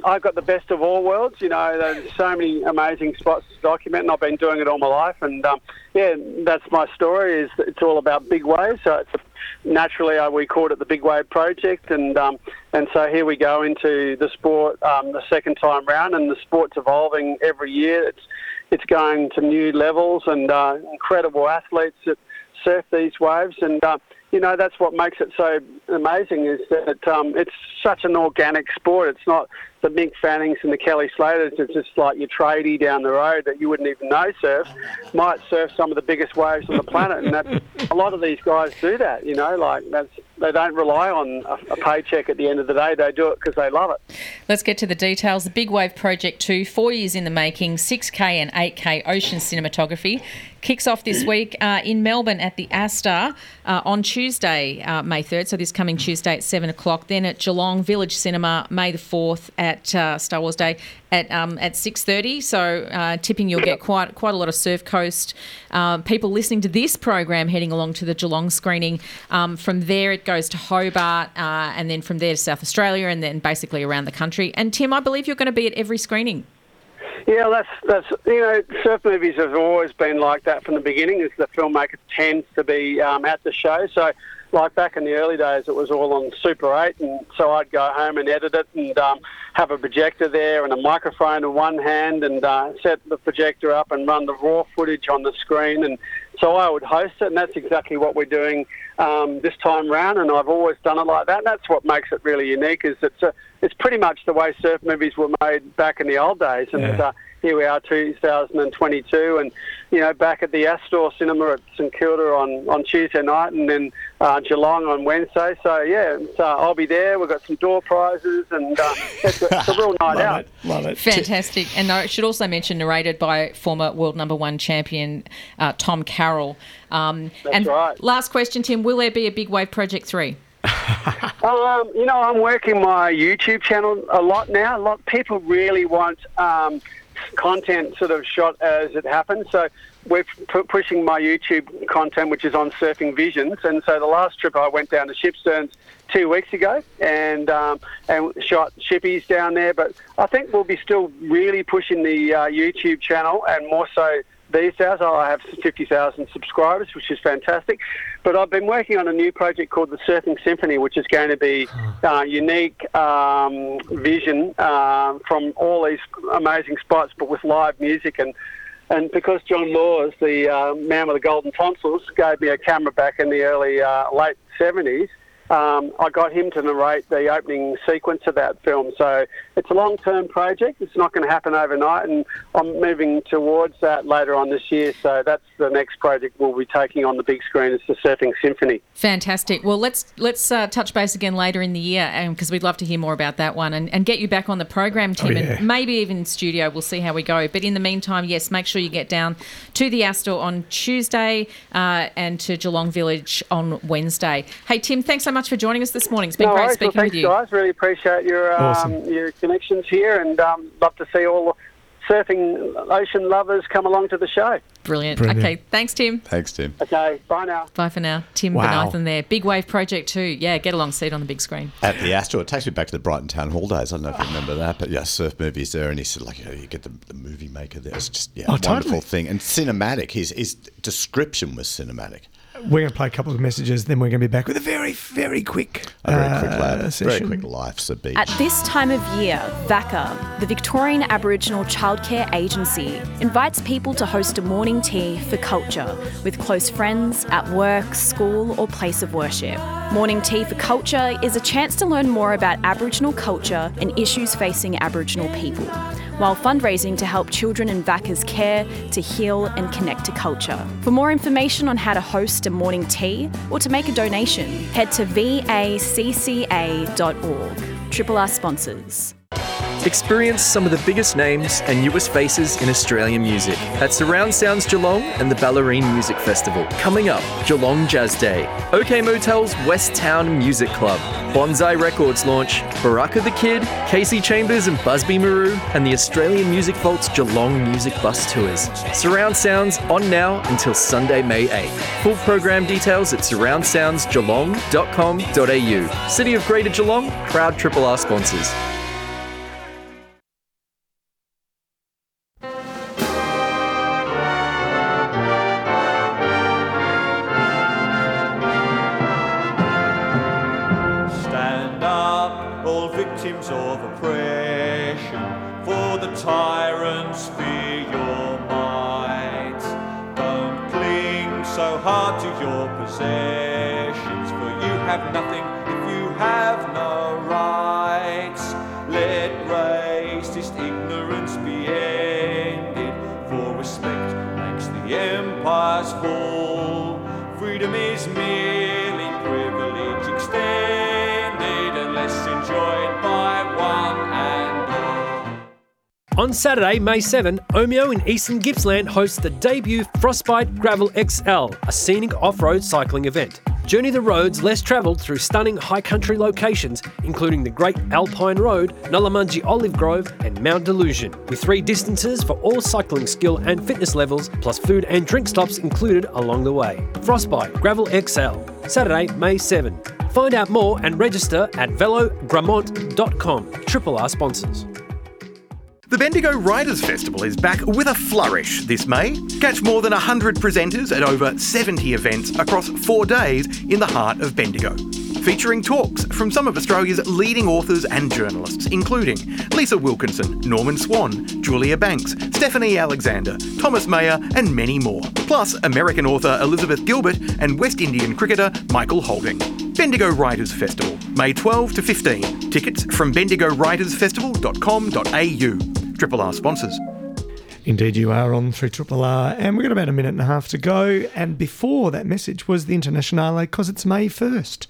I've got the best of all worlds. You know, there's so many amazing spots to document, and I've been doing it all my life. And um, yeah, that's my story. Is it's all about big waves. So it's a, naturally uh, we called it the Big Wave Project, and um, and so here we go into the sport um, the second time round, and the sport's evolving every year. It's it's going to new levels, and uh, incredible athletes that surf these waves, and uh, you know that's what makes it so amazing is that um, it's such an organic sport. It's not the Mick Fannings and the Kelly Slaters. It's just like your tradie down the road that you wouldn't even know surf might surf some of the biggest waves on the planet, and that a lot of these guys do that. You know, like that's they don't rely on a, paycheck at the end of the day. They do it because they love it. Let's get to the details. The Big Wave Project 2, four years in the making, 6K and 8K ocean cinematography, kicks off this week uh, in Melbourne at the Astor uh, on Tuesday, uh, May 3rd. So this coming Tuesday at 7 o'clock. Then at Geelong Village Cinema, May the 4th at uh, Star Wars Day at um, at 6.30. So uh, tipping you'll get quite quite a lot of Surf Coast uh, people listening to this program heading along to the Geelong screening. Um, from there it goes to Hobart and then from there to South Australia and then basically around the country. And Tim, I believe you're going to be at every screening. Yeah, that's that's you know, surf movies have always been like that from the beginning. Is the filmmaker tends to be um, at the show. So, like back in the early days, it was all on Super 8, and so I'd go home and edit it and um, have a projector there and a microphone in one hand and uh, set the projector up and run the raw footage on the screen. And so I would host it, and that's exactly what we're doing um, this time round. And I've always done it like that. And that's what makes it really unique. Is it's a, it's pretty much the way surf movies were made back in the old days. And yeah. uh, here we are, 2022, and you know back at the Astor Cinema at St Kilda on, on Tuesday night, and then uh, Geelong on Wednesday. So yeah, so I'll be there. We've got some door prizes, and uh, it's, a, it's, a, real night [LAUGHS] Love out. It. Love it. Fantastic. And I should also mention narrated by former world number one champion uh, Tom Carroll. Um, That's and right. last question, Tim: Will there be a Big Wave Project three? [LAUGHS] um, you know, I'm working my YouTube channel a lot now. A lot of people really want um, content sort of shot as it happens. So we're p- pushing my YouTube content, which is on Surfing Visions. And so the last trip I went down to Shipsterns two weeks ago and um, and shot shippies down there. But I think we'll be still really pushing the uh, YouTube channel and more so these days. I have 50,000 subscribers, which is fantastic. But I've been working on a new project called the Surfing Symphony, which is going to be uh, unique um, vision uh, from all these amazing spots, but with live music and. And because John Laws, the uh, man with the golden tonsils, gave me a camera back in the early, uh, late 70s, um, I got him to narrate the opening sequence of that film. So it's a long term project. It's not going to happen overnight, and I'm moving towards that later on this year. So that's the next project we'll be taking on the big screen. is the Surfing Symphony. Fantastic. Well, let's let's uh, touch base again later in the year because um, we'd love to hear more about that one and, and get you back on the program, Tim, oh, yeah. and maybe even in studio. We'll see how we go. But in the meantime, yes, make sure you get down to the Astor on Tuesday uh, and to Geelong Village on Wednesday. Hey, Tim, thanks so much for joining us this morning. It's been no great worries. speaking well, thanks, with you. guys. Really appreciate your um, awesome. your connections here, and um, love to see all surfing ocean lovers come along to the show. Brilliant. Brilliant. Okay, thanks, Tim. Thanks, Tim. Okay, bye now. Bye for now. Tim wow. Bonython there. Big Wave Project too. Yeah, get along seat on the big screen. At the Astor. it takes me back to the Brighton Town Hall days. I don't know if you remember that, but yeah, surf movies there, and he said like, you, know, you get the, the movie maker there. It's just yeah, oh, wonderful totally. thing and cinematic. His his description was cinematic. We're going to play a couple of messages, then we're going to be back with a very, very quick, a very quick, uh, lab, session. very quick life's a beach. At this time of year, VACCA, the Victorian Aboriginal Childcare Agency, invites people to host a morning tea for culture with close friends at work, school, or place of worship. Morning Tea for Culture is a chance to learn more about Aboriginal culture and issues facing Aboriginal people, while fundraising to help children in VACCA's care to heal and connect to culture. For more information on how to host a morning tea or to make a donation, head to vacca.org. Triple R sponsors. Experience some of the biggest names and newest faces in Australian music at Surround Sounds Geelong and the Bellarine Music Festival. Coming up, Geelong Jazz Day, OK Motel's West Town Music Club, Bonsai Records launch, Baraka the Kid, Kasey Chambers and Busby Marou, and the Australian Music Vault's Geelong Music Bus Tours. Surround Sounds on now until Sunday, May 8th. Full program details at surroundsoundsgeelong.com.au. City of Greater Geelong, proud Triple R sponsors. Victims On Saturday, May 7, Omeo in Eastern Gippsland hosts the debut Frostbite Gravel XL, a scenic off road cycling event. Journey the roads less travelled through stunning high country locations, including the Great Alpine Road, Nullamungi Olive Grove, and Mount Delusion, with three distances for all cycling skill and fitness levels, plus food and drink stops included along the way. Frostbite Gravel XL, Saturday, May 7. Find out more and register at velogramont.com. Triple R sponsors. The Bendigo Writers Festival is back with a flourish this May. Catch more than 100 presenters at over 70 events across four days in the heart of Bendigo. Featuring talks from some of Australia's leading authors and journalists, including Lisa Wilkinson, Norman Swan, Julia Banks, Stephanie Alexander, Thomas Mayo, and many more. Plus, American author Elizabeth Gilbert and West Indian cricketer Michael Holding. Bendigo Writers Festival, May 12 to 15. Tickets from bendigowritersfestival.com.au. Triple R sponsors. Indeed, you are on 3 Triple R, and we've got about a minute and a half to go. And before that message was the Internationale because it's May 1st.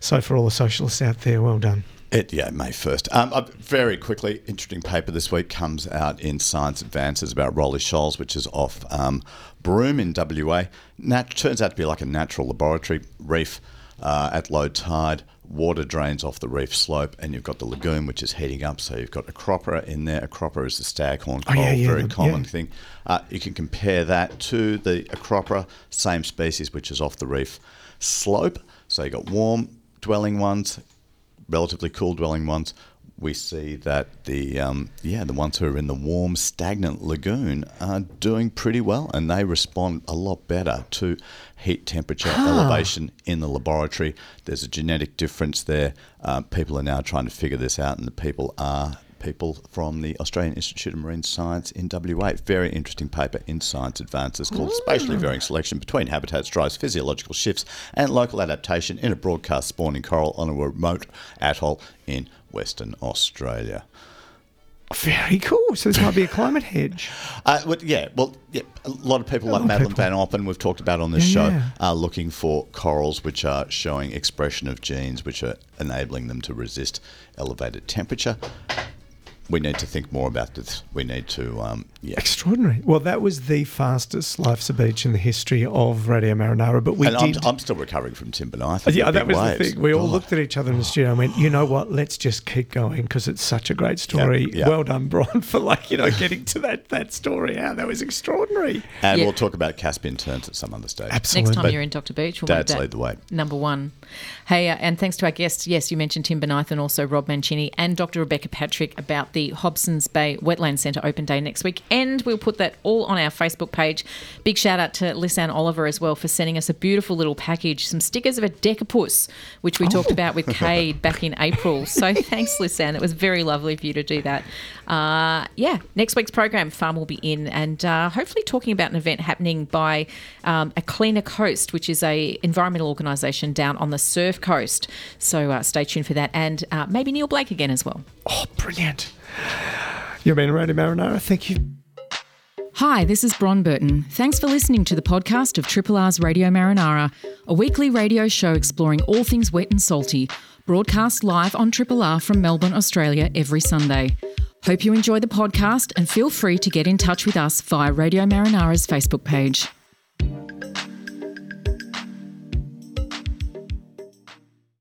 So, for all the socialists out there, well done. It, yeah, May 1st. Um, uh, very quickly, interesting paper this week comes out in Science Advances about Rowley Shoals, which is off um, Broome in WA. Nat- turns out to be like a natural laboratory reef uh, at low tide. Water drains off the reef slope, and you've got the lagoon, which is heating up. So you've got Acropora in there. Acropora is the staghorn Oh, coral, yeah, yeah, very the- common yeah. thing. Uh, you can compare that to the Acropora, same species, which is off the reef slope. So you've got warm dwelling ones, relatively cool dwelling ones. We see that the um, yeah the ones who are in the warm stagnant lagoon are doing pretty well, and they respond a lot better to heat temperature elevation in the laboratory. There's a genetic difference there. Uh, people are now trying to figure this out, and the people are people from the Australian Institute of Marine Science in WA. Very interesting paper in Science Advances called Spatially Varying Selection Between Habitats Drives Physiological Shifts and Local Adaptation in a Broadcast Spawning Coral on a Remote Atoll in Western Australia. Very cool. So, this might be a climate hedge. [LAUGHS] Uh, well, yeah, well, yeah, a lot of people A like Madeleine people. Van Oppen, we've talked about on this Yeah, show, yeah. are looking for corals which are showing expression of genes which are enabling them to resist elevated temperature. We need to think more about this. We need to, um, yeah. Extraordinary. Well, that was the fastest Life's a Beach in the history of Radio Marinara, but we and I'm, did. I'm still recovering from Timber Knife. yeah, that was waves. the thing. We all God. looked at each other in the studio and went, you know what? Let's just keep going because it's such a great story. yeah. Well done, Brian, [LAUGHS] for like you know getting to that that story. How that was extraordinary. And Yeah. we'll talk about Caspian terns at some other stage. Absolutely. Next time But you're in Dr. Beach, we'll Dads make that lead the way. number one. Hey, uh, and thanks to our guests. Yes, you mentioned Tim Bonython and also Rob Mancini and Dr. Rebecca Patrick about the Hobsons Bay Wetland Centre Open Day next week. And we'll put that all on our Facebook page. Big shout out to Lisanne Oliver as well for sending us a beautiful little package, some stickers of a decapus, which we talked about with Cade [LAUGHS] back in April. So [LAUGHS] thanks, Lisanne. It was very lovely of you to do that. Uh, yeah, next week's program, Farm will be in and uh, hopefully talking about an event happening by um, a Cleaner Coast, which is a environmental organisation down on the Surf Coast. So uh, stay tuned for that, and uh, maybe Neil Blake again as well. Oh, brilliant. You've been Radio Marinara. Thank you. Hi, this is Bron Burton. Thanks for listening to the podcast of Triple R's Radio Marinara, a weekly radio show exploring all things wet and salty, broadcast live on Triple R from Melbourne, Australia every Sunday. Hope you enjoy the podcast and feel free to get in touch with us via Radio Marinara's Facebook page.